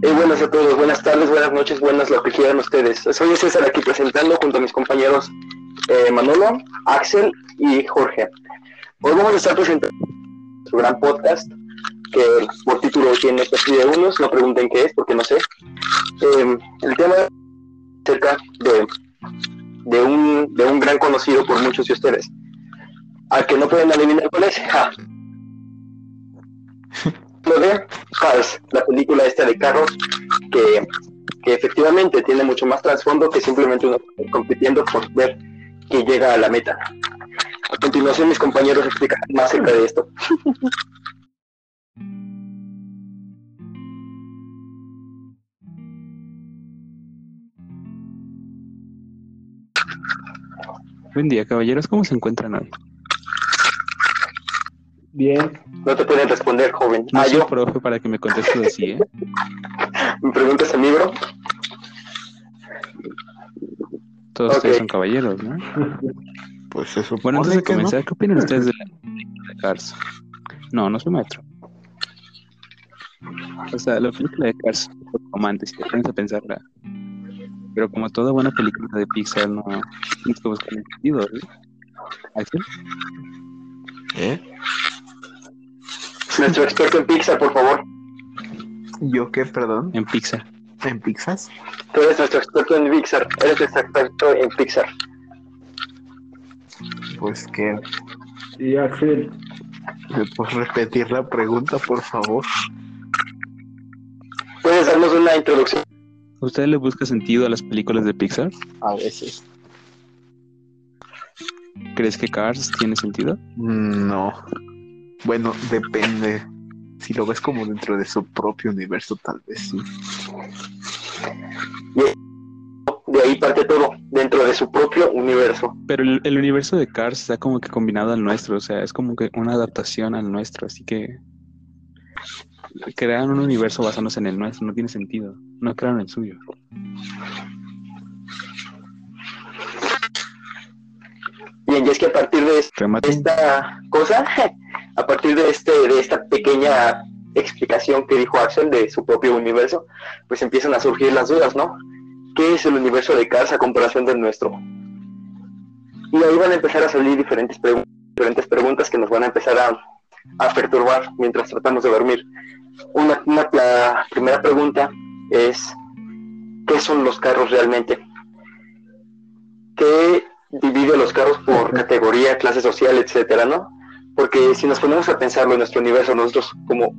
Eh, buenas a todos, buenas tardes, buenas noches, buenas lo que quieran ustedes. Soy César aquí presentando junto a mis compañeros eh, Manolo, Axel y Jorge. Hoy vamos a estar presentando su gran podcast que por título tiene de unos, no pregunten qué es porque no sé. Eh, el tema acerca de, de, un, de un gran conocido por muchos de ustedes, al que no pueden adivinar cuál es. Lo de Cars, la película esta de carros que, que efectivamente tiene mucho más trasfondo que simplemente uno compitiendo por ver que llega a la meta. A continuación mis compañeros explican más acerca de esto. Buen día, caballeros. ¿Cómo se encuentran hoy? Bien. No te pueden responder, joven. No ah, soy yo. profe para que me contestes así, ¿eh? ¿Me preguntas a mí, bro? Todos ustedes son caballeros, ¿no? Pues eso. Bueno, antes de comenzar, ¿qué opinan ustedes de la película de Cars? No, no soy maestro. O sea, la película de Cars, romántica, si te a pensarla. Pero como toda buena película de Pixar, no tienes que buscar el sentido, ¿eh? ¿Eh? Nuestro experto en Pixar, por favor. ¿Yo qué, perdón? En Pixar. ¿En Pixar? Tú eres nuestro experto en Pixar. Eres nuestro experto en Pixar. Pues que. Y Axel. ¿Me puedes repetir la pregunta, por favor? ¿Puedes darnos una introducción? ¿Usted le busca sentido a las películas de Pixar? A veces. ¿Crees que Cars tiene sentido? No. Bueno, depende. Si lo ves como dentro de su propio universo, tal vez sí. De ahí parte todo, dentro de su propio universo. Pero el, universo de Cars está como que combinado al nuestro, o sea, es como que una adaptación al nuestro, así que crearon un universo basándose en el nuestro, no tiene sentido, no crearon el suyo. Bien, y es que a partir de esta cosa, a partir de, este, de esta pequeña explicación que dijo Axel de su propio universo, pues empiezan a surgir las dudas, ¿no? ¿Qué es el universo de Cars a comparación del nuestro? Y ahí van a empezar a salir diferentes, diferentes preguntas que nos van a empezar a, a perturbar mientras tratamos de dormir. Una, una, la primera pregunta es, ¿qué son los carros realmente? ¿Qué divide los carros por categoría, clase social, etcétera, ¿no? Porque si nos ponemos a pensarlo en nuestro universo, nosotros como...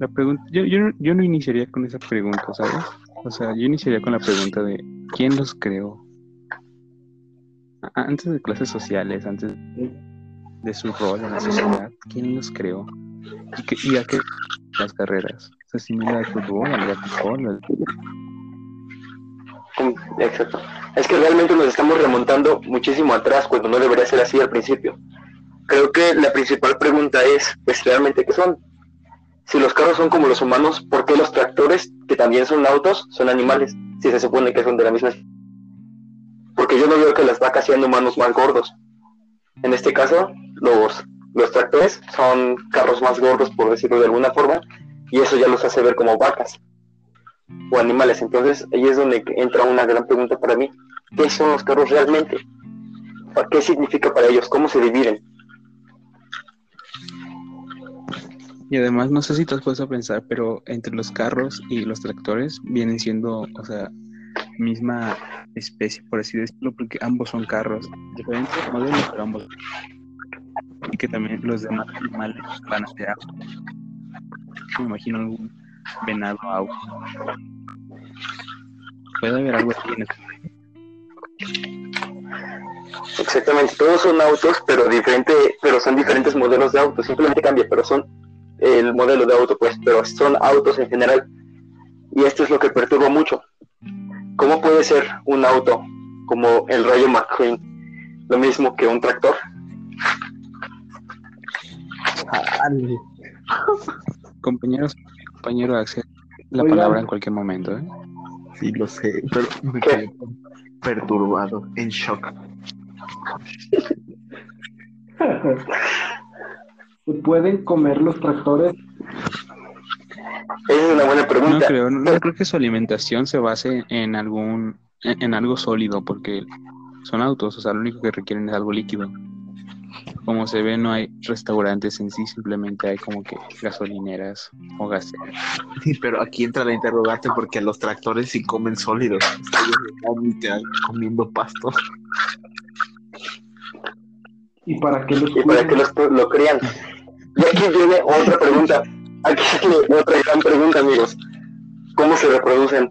La pregunta, yo, yo, no iniciaría con esa pregunta, ¿sabes? O sea, yo iniciaría con la pregunta de ¿quién los creó? Antes de clases sociales, antes de su rol en la sociedad, ¿quién los creó? ¿Y, a qué las carreras? ¿Se asimila al fútbol, al fútbol, Exacto. Es que realmente nos estamos remontando muchísimo atrás cuando no debería ser así al principio. Creo que la principal pregunta es, pues realmente, ¿qué son? Si los carros son como los humanos, ¿por qué los tractores, que también son autos, son animales? Si se supone que son de la misma Porque yo no veo que las vacas sean humanos más gordos. En este caso, los, los tractores son carros más gordos, por decirlo de alguna forma, y eso ya los hace ver como vacas o animales. Entonces ahí es donde entra una gran pregunta para mí. ¿Qué son los carros realmente? ¿Qué significa para ellos? ¿Cómo se dividen? Y además, no sé si te has puesto a pensar, pero entre los carros y los tractores vienen siendo, o sea, misma especie, por así decirlo, porque ambos son carros, diferentes modelos, pero ambos. Y que también los demás animales van a ser Me imagino venado auto. Puede haber algo así en Exactamente, todos son autos, pero diferente, pero son diferentes modelos de autos, simplemente cambia, pero son el modelo de auto, pues, pero son autos en general. Y esto es lo que perturba mucho. ¿Cómo puede ser un auto como el Rayo McQueen lo mismo que un tractor? Compañeros, compañero Axel, la palabra en cualquier momento, ¿eh? Sí, lo sé, pero me quedé perturbado, en shock. ¿Se pueden comer los tractores? Es una buena No pregunta. creo, no, no creo que su alimentación se base en algún, en, en algo sólido, porque son autos, o sea, lo único que requieren es algo líquido. Como se ve, no hay restaurantes en sí, simplemente hay como que gasolineras o gaseras. Sí, pero aquí entra la interrogante porque los tractores sí comen sólidos. Están literal comiendo pasto. ¿Y para qué los ¿Y para qué los, lo crían? Y aquí viene otra pregunta. Aquí viene otra gran pregunta, amigos. ¿Cómo se reproducen?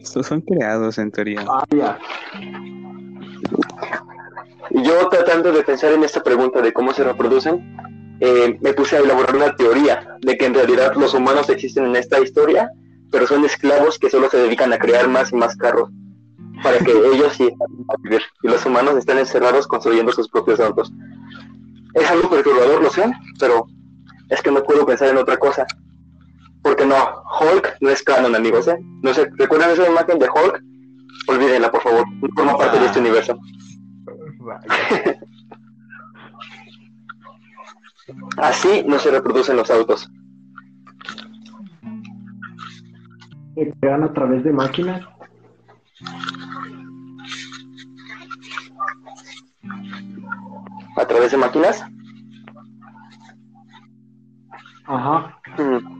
Estos son creados en teoría. Ah, ya. Y yo tratando de pensar en esta pregunta de cómo se reproducen, eh, me puse a elaborar una teoría de que en realidad los humanos existen en esta historia, pero son esclavos que solo se dedican a crear más y más carros para que ellos sí están a vivir y los humanos están encerrados construyendo sus propios autos. Es algo perturbador, lo sé, pero es que no puedo pensar en otra cosa. Porque no, Hulk no es canon, amigos, ¿eh? No sé, ¿recuerdan esa imagen de Hulk? Olvídenla, por favor, no forma parte de este universo. Así no se reproducen los autos. Se crean a través de máquinas. ¿A través de máquinas? Ajá. Mm.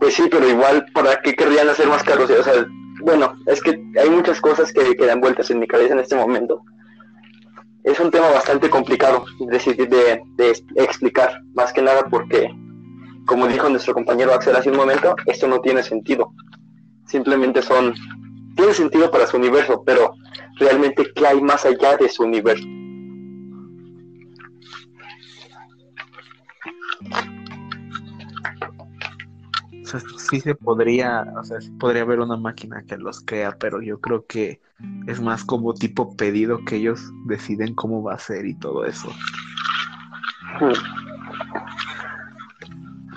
Pues sí, pero igual, ¿para qué querrían hacer más carros? O sea, bueno, es que hay muchas cosas que, que dan vueltas en mi cabeza en este momento. Es un tema bastante complicado de, de explicar, más que nada porque, como dijo nuestro compañero Axel hace un momento, esto no tiene sentido. Simplemente son... Tiene sentido para su universo, pero realmente, ¿qué hay más allá de su universo? Sea, sí se podría, o sea, sí podría haber una máquina que los crea, pero yo creo que es más como tipo pedido que ellos deciden cómo va a ser y todo eso. Mm.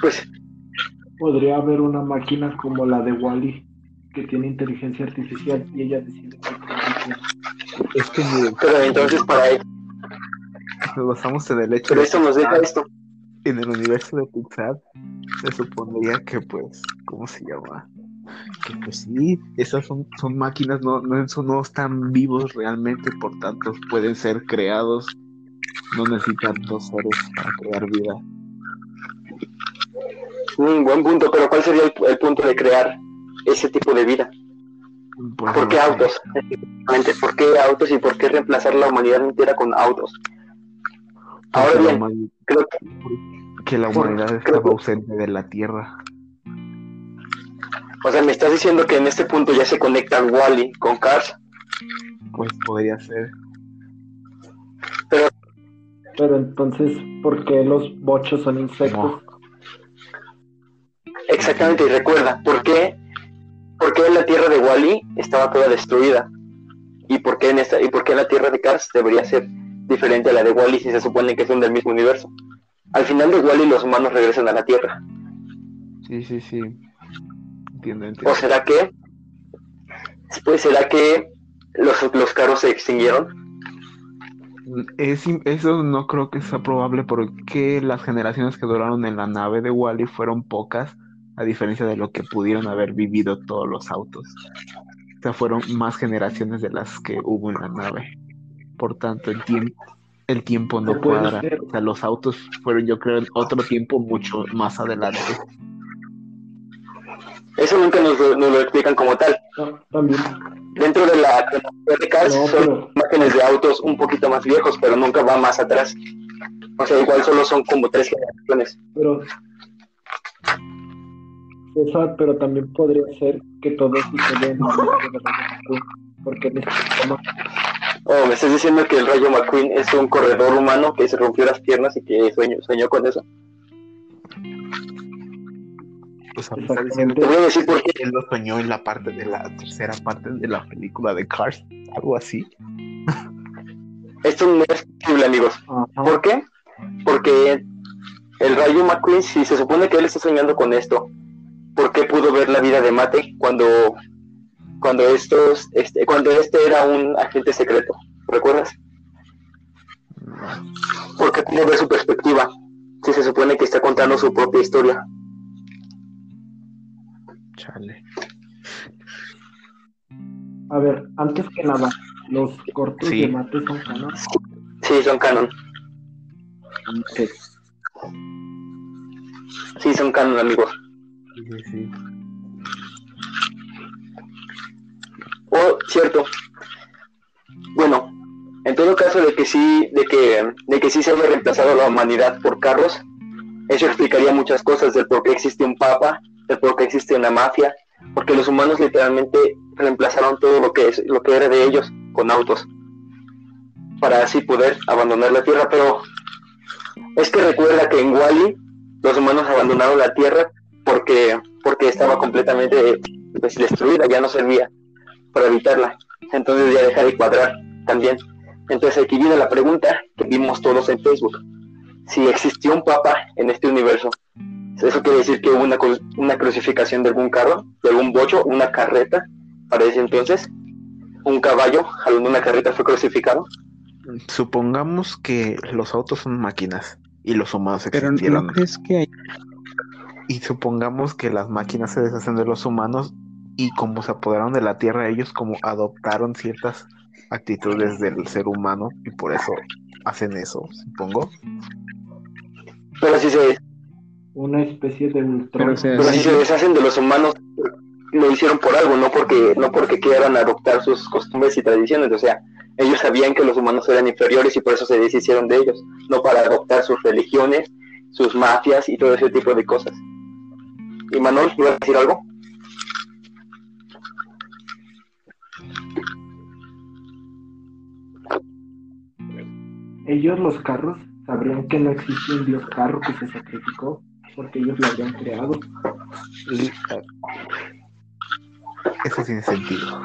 Pues Podría haber una máquina como la de Wally que tiene inteligencia artificial y ella decide. Es que Pero entonces para ello, nos basamos en el hecho pero de esto nos deja esto. En el universo de Pixar, se supondría que pues, ¿cómo se llama? Que pues sí, esas son, son máquinas, no, no, eso no están vivos realmente, por tanto pueden ser creados, no necesitan dos seres para crear vida. Mm, buen punto, pero ¿cuál sería el, el punto de crear ese tipo de vida? Pues, ¿Por qué autos? ¿Por qué autos y por qué reemplazar la humanidad entera con autos? Ahora la bien, creo que, que la humanidad creo estaba que- ausente de la Tierra. o sea, me estás diciendo que en este punto ya se conecta Wally con Cars, Pues podría ser. Pero entonces, ¿por qué los bochos son insectos? exactamente, y recuerda, ¿por qué, por qué la Tierra de Wally estaba toda destruida? ¿Y por qué en esta, y por qué la Tierra de Cars debería ser diferente a la de Wally si se supone que son del mismo universo? Al final de Wally los humanos regresan a la Tierra. Sí, sí, sí. Entiendo, entiendo. ¿O será que, pues será que los, los carros se extinguieron? Es eso no creo que sea probable porque las generaciones que duraron en la nave de Wally fueron pocas, a diferencia de lo que pudieron haber vivido todos los autos. O sea, fueron más generaciones de las que hubo en la nave. Por tanto, el tiempo, el tiempo no cuadra. O sea, los autos fueron, yo creo, en otro tiempo mucho más adelante. Eso nunca nos, lo- nos lo explican como tal. También. Dentro de la de Cars No, son imágenes de autos un poquito más viejos, pero nunca va más atrás. O sea, igual solo son como tres generaciones. pero pero también podría ser que todo sucede en el universo de Rayo McQueen, porque en este tema Oh, me estás diciendo que el Rayo McQueen es un corredor humano que se rompió las piernas y que sueño, soñó con eso. O sea, me está Te diciendo voy a decir por qué. que él lo soñó en la parte de la tercera parte de la película de Cars, algo así. Esto no es posible, amigos. ¿Por qué? Porque el Rayo McQueen, si se supone que él está soñando con esto, ¿por qué pudo ver la vida de Mate cuando cuando estos este, cuando este era un agente secreto? ¿Recuerdas? Porque pudo ver su perspectiva. Si se supone que está contando su propia historia. Chale. A ver, antes que nada, los cortos Sí. de mate son canon. Sí, son canon. Sí. Sí, son canon, amigos. Sí, sí, Oh, cierto. Bueno, en todo caso de que sí, de que, de que sí se haya reemplazado la humanidad por carros, eso explicaría muchas cosas del por qué existe un papa, del por qué existe una mafia, porque los humanos literalmente reemplazaron todo lo que es, lo que era de ellos con autos, para así poder abandonar la tierra. Pero es que recuerda que en Wally los humanos abandonaron la tierra porque, porque estaba completamente destruida, ya no servía para evitarla. Entonces ya deja de cuadrar también. Entonces aquí viene la pregunta que vimos todos en Facebook. Si existió un papa en este universo, ¿eso quiere decir que hubo una, cru- una crucificación de algún carro, de algún bocho, una carreta? Para ese entonces, un caballo jalando una carreta fue crucificado. Supongamos que los autos son máquinas y los humanos Pero existieron. ¿no crees que hay Y supongamos que las máquinas se deshacen de los humanos y como se apoderaron de la Tierra, ellos como adoptaron ciertas actitudes del ser humano y por eso hacen eso, supongo. Pero si se, Una especie de. Pero, si se deshacen de los humanos, lo hicieron por algo, no porque, no porque quieran adoptar sus costumbres y tradiciones. O sea, ellos sabían que los humanos eran inferiores y por eso se deshicieron de ellos, no para adoptar sus religiones, sus mafias y todo ese tipo de cosas. ¿Y Manuel, ibas a decir algo? Ellos, los carros, sabrían que no existe un dios carro que se sacrificó porque ellos lo habían creado. Eh, eso tiene sentido.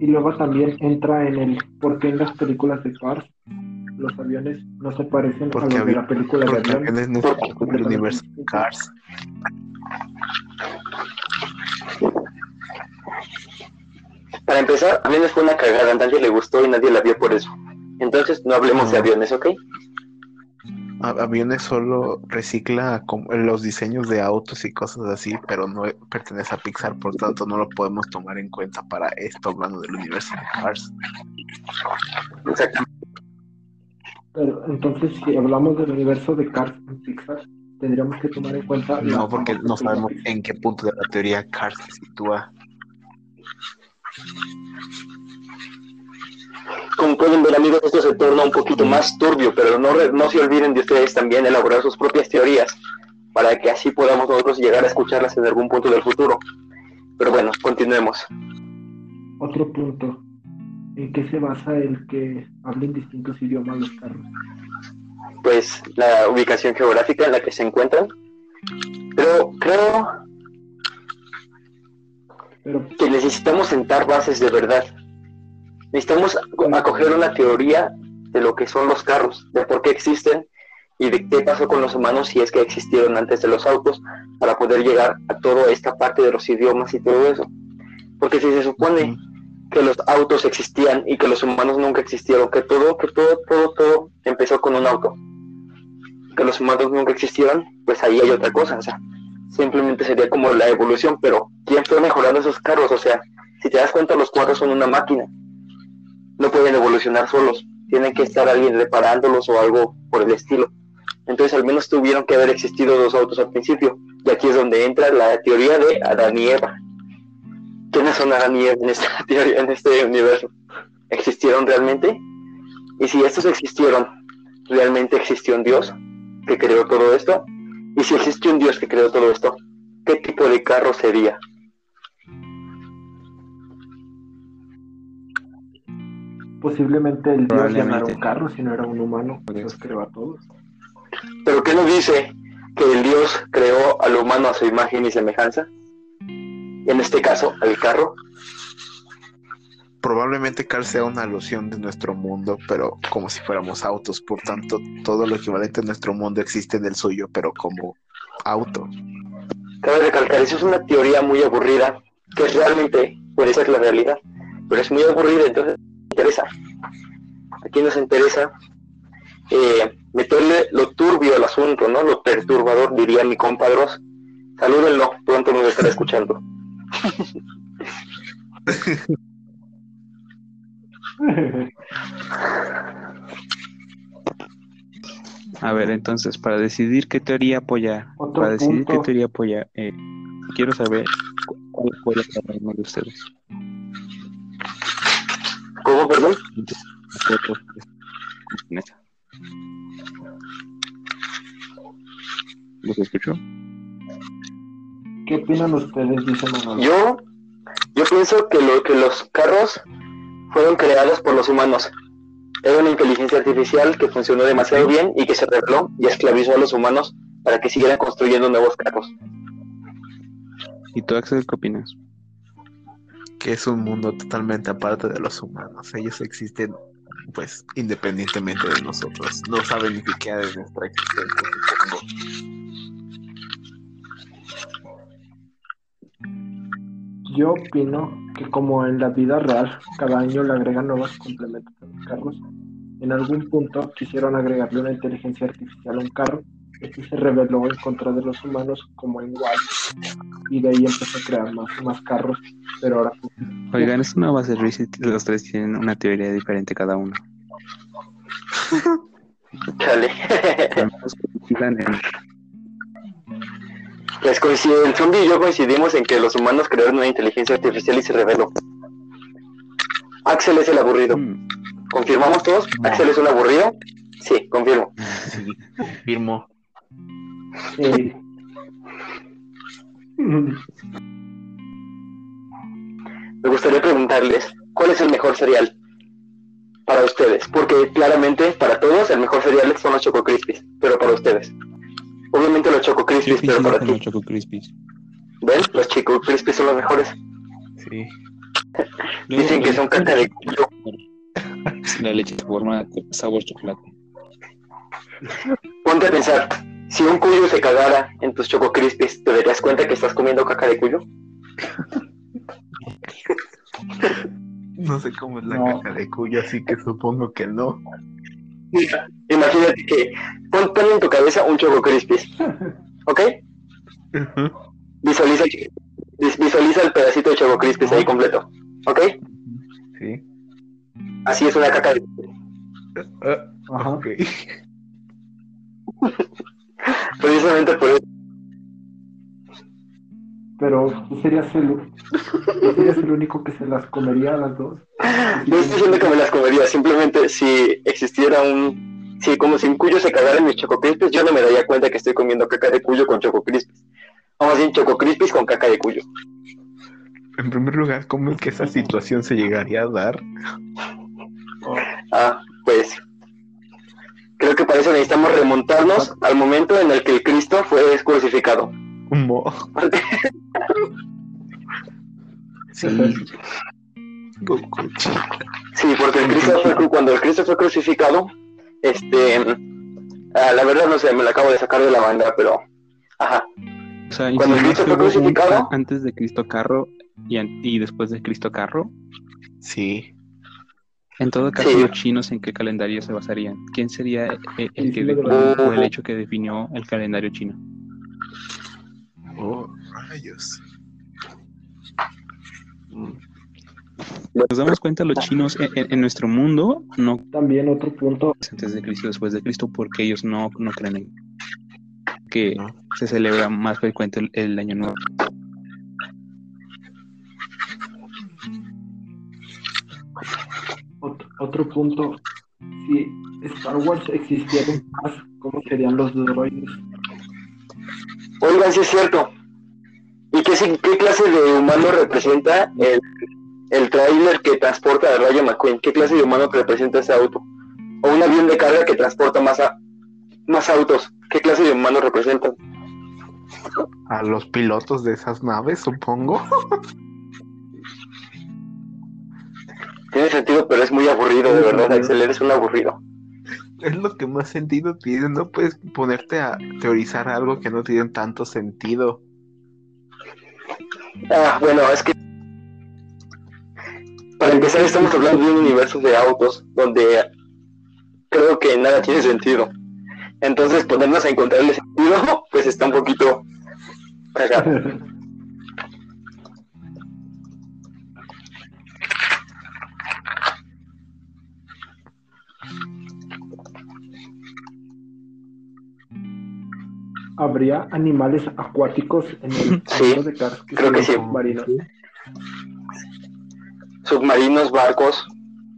Y luego también entra en el por qué en las películas de Cars los aviones no se parecen a Porque los de la película de aviones. aviones no del universo Cars. Para empezar, aviones fue una cagada, a nadie le gustó y nadie la vio por eso. Entonces, no hablemos de No. aviones, ¿ok? A- Aviones solo recicla los diseños de autos y cosas así, pero no pertenece a Pixar, por tanto no lo podemos tomar en cuenta para esto hablando del universo de Cars. Exactamente. Pero entonces, si hablamos del universo de Cars en Pixar, tendríamos que tomar en cuenta. No, porque no sabemos en qué punto de la teoría Cars se sitúa. Como pueden ver, amigos, esto se torna un poquito más turbio, pero no, no se olviden de ustedes también elaborar sus propias teorías para que así podamos nosotros llegar a escucharlas en algún punto del futuro. Pero bueno, continuemos. Otro punto. ¿En qué se basa el que hablen distintos idiomas los carros? Pues la ubicación geográfica en la que se encuentran. Pero creo Pero que necesitamos sentar bases de verdad. Necesitamos acoger una teoría de lo que son los carros, de por qué existen y de qué pasó con los humanos si es que existieron antes de los autos para poder llegar a toda esta parte de los idiomas y todo eso. Porque si se supone que los autos existían y que los humanos nunca existieron, que todo, que todo, todo, todo empezó con un auto, que los humanos nunca existieron, pues ahí hay otra cosa, o sea, simplemente sería como la evolución, pero ¿quién fue mejorando esos carros? O sea, si te das cuenta, los cuadros son una máquina, no pueden evolucionar solos, tienen que estar alguien reparándolos o algo por el estilo. Entonces al menos tuvieron que haber existido dos autos al principio, y aquí es donde entra la teoría de Adán y Eva. ¿Quiénes son Adán y Eva en esta teoría, en este universo? ¿Existieron realmente? Y si estos existieron, ¿realmente existió un Dios que creó todo esto? Y si existe un Dios que creó todo esto, ¿qué tipo de carro sería? posiblemente el dios ya no era un carro, sino era un humano que los creó a todos. ¿Pero qué nos dice que el Dios creó al humano a su imagen y semejanza? En este caso, al carro. Probablemente Cars sea una alusión de nuestro mundo, pero como si fuéramos autos. Por tanto, todo lo equivalente a nuestro mundo existe en el suyo, pero como auto. Cabe recalcar, eso es una teoría muy aburrida, que realmente puede ser la realidad. pero es muy aburrida, entonces nos interesa. Aquí nos interesa eh, meterle lo turbio al asunto, ¿no? Lo perturbador, diría mi compadros. Salúdenlo, pronto nos estará escuchando. A ver, entonces, para decidir qué teoría apoyar, Otro para decidir punto. qué teoría apoyar, eh, quiero saber cu- cuál apoya cada uno de ustedes. ¿Cómo, perdón? Pues. ¿Los escucho? ¿Qué opinan ustedes? Dice Manuel. Yo, yo pienso que, lo, que los carros fueron creados por los humanos. Era una inteligencia artificial que funcionó demasiado bien y que se reveló y esclavizó a los humanos para que siguieran construyendo nuevos carros. ¿Y tú, Axel, qué opinas? que es un mundo totalmente aparte de los humanos. Ellos existen, pues, independientemente de nosotros. No saben ni siquiera de nuestra existencia, Yo opino que como en la vida real, cada año le agregan nuevos complementos a los carros, en algún punto quisieron agregarle una inteligencia artificial a un carro, este se reveló en contra de los humanos como en Wall y de ahí empezó a crear más y más carros, pero ahora Oigan, esto no va a servir si los tres tienen una teoría diferente cada uno. Chale. Pues coincide, el zombie y yo coincidimos en que los humanos crearon una inteligencia artificial y se reveló. Axel es el aburrido. Mm, ¿Confirmamos todos? No. ¿Axel es un aburrido? Sí, confirmo. Sí, firmo. sí. Me gustaría preguntarles, ¿cuál es el mejor cereal para ustedes? Porque claramente para todos el mejor cereal son los Choco Crispies, pero para ustedes. Obviamente los Choco ¿Qué Crispies, pero para con los ti. Choco Crispies? ¿Ven? Los Choco Crispies son los mejores. Sí. Dicen que son caca de cuyo. La leche de forma de sabor chocolate. Ponte a pensar, si un cuyo se cagara en tus Choco Crispies, ¿te darías cuenta que estás comiendo caca de cuyo? No sé cómo es la No. caja de cuyo, así que supongo que no. Imagínate que pon, pon en tu cabeza un Choco Crispies, ¿ok? Visualiza, vis- visualiza el pedacito de Choco Crispies ahí completo, ¿ok? Sí. Así es una caca de Ajá. ok. Precisamente por eso. Pero tú serías el, tú serías el único que se las comería a las dos. No estoy diciendo que me las comería, simplemente si existiera un... Si como si un cuyo se cagara en mis Choco Crispies, yo no me daría cuenta que estoy comiendo caca de cuyo con Choco Crispies. O más bien Choco Crispies con caca de cuyo. En primer lugar, ¿cómo es que esa situación se llegaría a dar? Ah, pues... Creo que para eso necesitamos remontarnos al momento en el que el Cristo fue crucificado. Mo. Sí. Sí, porque el cuando el Cristo fue crucificado, este... ah, la verdad no sé, me la acabo de sacar de la manga, pero... Ajá. o sea, Cuando no Cristo fue crucificado- antes de Cristo Carro y, después de Cristo Carro, Sí. en todo caso, Sí. los chinos en qué calendario se basarían? ¿Quién sería el, el Sí, que lo o el hecho que definió el calendario chino? Oh, rayos. Nos damos cuenta, los chinos en, en- en nuestro mundo no También otro punto, antes de Cristo, después de Cristo, porque ellos no, no creen en que No. se celebra más frecuente el, el año nuevo. otro, otro punto, si Star Wars existiera más, ¿cómo serían los droides? Oigan, sí es cierto. ¿Y qué, qué clase de humano representa el, el tráiler que transporta a Rayo McQueen? ¿Qué clase de humano representa ese auto? O un avión de carga que transporta más, a- más autos. ¿Qué clase de humano representa? A los pilotos de esas naves, supongo. Tiene sentido, pero es muy aburrido, de verdad, Axel, eres un aburrido. Es lo que más sentido tiene. No puedes ponerte a teorizar algo que no tiene tanto sentido. Ah, bueno, es que... para empezar estamos hablando de un universo de autos donde creo que nada tiene sentido. Entonces ponernos a encontrarle sentido, pues está un poquito cagado. ¿Habría animales acuáticos en el Sí, de Cars que creo que sí. submarinos? Submarinos, barcos,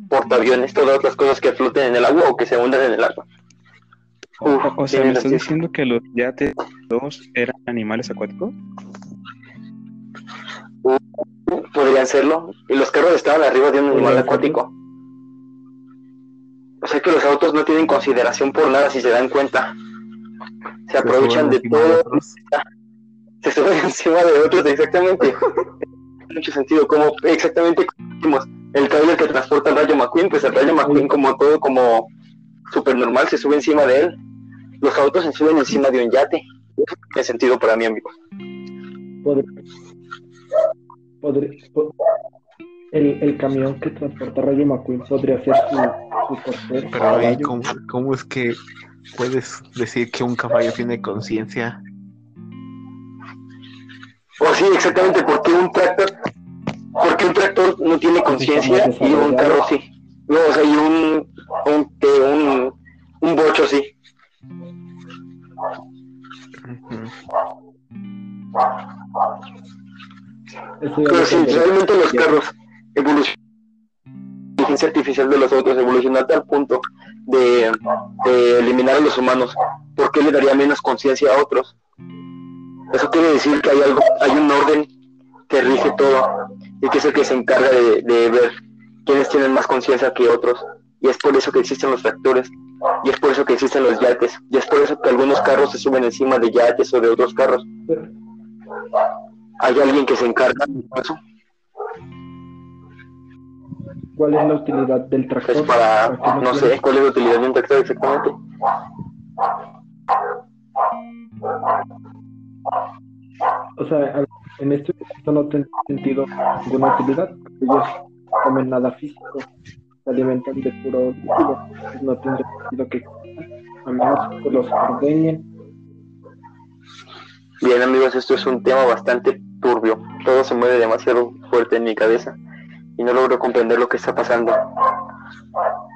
portaaviones, todas las cosas que floten en el agua o que se hundan en el agua. Uf, O, o sea, ¿me estás diciendo que los yates dos eran animales acuáticos? podrían serlo. Y los carros estaban arriba de un animal acuático. O sea que los autos no tienen consideración por nada si se dan cuenta. Se aprovechan de todo, se suben encima de otros, exactamente. Mucho sentido, como exactamente como dijimos, el trailer que transporta al Rayo McQueen, pues el Rayo McQueen como todo, como súper normal, se sube encima de él. Los autos se suben encima de un yate. Tiene sentido para mí, amigo. El, el camión que transporta a Rayo McQueen podría ser su, su corcel. Pero ahí. ¿cómo, cómo es que puedes decir que un caballo tiene conciencia? O sí, exactamente, porque un tractor, porque un tractor no tiene conciencia y un carro sí. No, o sea, y un, un, un, un bocho sí. Pero sí, realmente los carros evolucionan. La inteligencia artificial de los autos evolucionó a tal punto de, de eliminar a los humanos. ¿Por qué le daría menos conciencia a otros? Eso quiere decir que hay algo, hay un orden que rige todo y que es el que se encarga de, de ver quiénes tienen más conciencia que otros. Y es por eso que existen los tractores, y es por eso que existen los yates, y es por eso que algunos carros se suben encima de yates o de otros carros. Hay alguien que se encarga de eso. ¿Cuál es la utilidad del tractor? Pues para, no sé, cuál es la utilidad de un tractor exactamente. O sea, en este caso no tiene sentido ninguna utilidad. porque Ellos comen nada físico, se alimentan de puro líquido. pues no tendría sentido que a menos que los ordeñen. Bien amigos, esto es un tema bastante turbio. Todo se mueve demasiado fuerte en mi cabeza y no logro comprender lo que está pasando.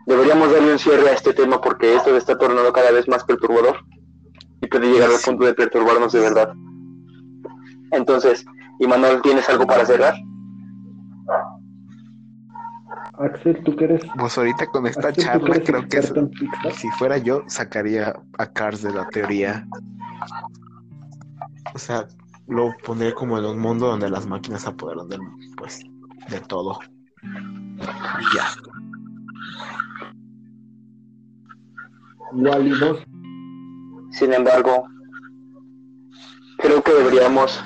Deberíamos darle un cierre a este tema porque esto se está tornando cada vez más perturbador y puede llegar al punto de perturbarnos de verdad. Entonces, Imanol, ¿tienes algo para cerrar? Axel, tú que eres, Pues ahorita con esta Axel, charla creo que si fuera yo sacaría a Cars de la teoría. O sea, lo pondría como en un mundo donde las máquinas se apoderan del, pues, de todo. Y ya. Wall-E 2, Sin embargo, creo que deberíamos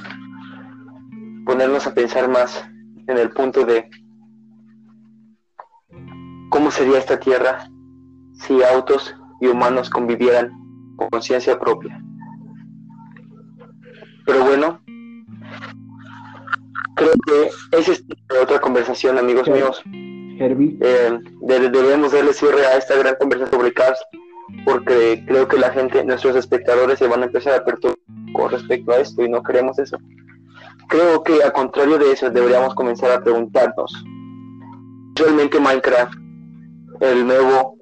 ponernos a pensar más en el punto de cómo sería esta tierra si autos y humanos convivieran con conciencia propia. Pero bueno, creo que esa es otra conversación, amigos míos. Herbie, Eh, de- debemos darle cierre a esta gran conversación sobre Cars porque creo que la gente, nuestros espectadores se van a empezar a perturbar con respecto a esto y no queremos eso. Creo que a contrario de eso deberíamos comenzar a preguntarnos, ¿realmente Minecraft, el nuevo,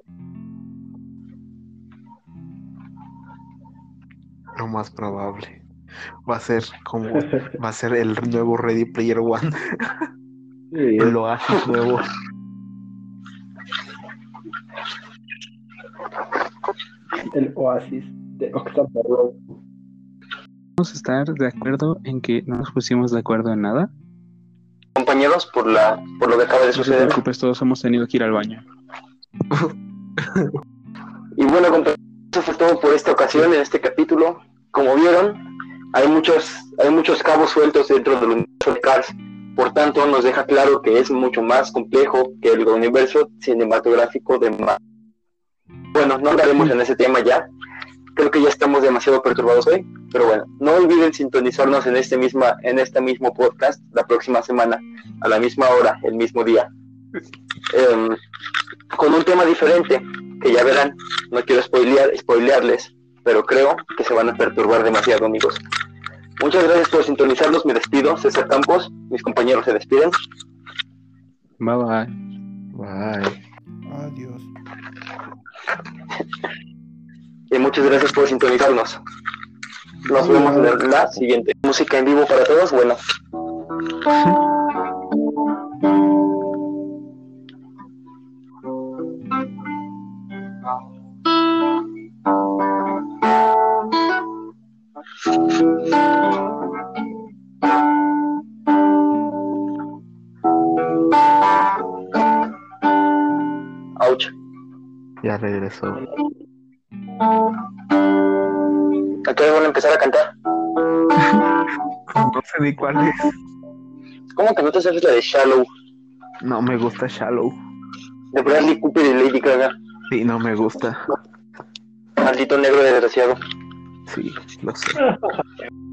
Lo más probable. Va a ser como. Va a ser el nuevo Ready Player One. Sí, El oasis nuevo. el Oasis de October Road. Vamos a estar de acuerdo en que no nos pusimos de acuerdo en nada. compañeros, por, la, por lo que acaba de No te suceder? preocupes, todos hemos tenido que ir al baño. Y bueno, compañeros, eso fue todo por esta ocasión, en este capítulo. Como vieron, hay muchos, hay muchos cabos sueltos dentro del universo de Cars. Por tanto, nos deja claro que es mucho más complejo que el universo cinematográfico de Marvel. Bueno, no hablaremos en ese tema ya. Creo que ya estamos demasiado perturbados hoy. Pero bueno, no olviden sintonizarnos en este misma, en este mismo podcast la próxima semana, a la misma hora, el mismo día. em, con un tema diferente, que ya verán, no quiero spoilear, spoilearles, pero creo que se van a perturbar demasiado, amigos. Muchas gracias por sintonizarnos, me despido, César Campos, mis compañeros se despiden. Bye bye. Bye. Adiós. Y muchas gracias por sintonizarnos. Nos vemos en la siguiente. Música en vivo para todos, bueno. Ouch. Ya regresó. Ni cuál es. ¿Cómo que no te sabes la de Shallow? No me gusta Shallow. De Bradley Cooper y Lady Gaga. Sí, no me gusta. Maldito negro desgraciado. Sí, lo sé.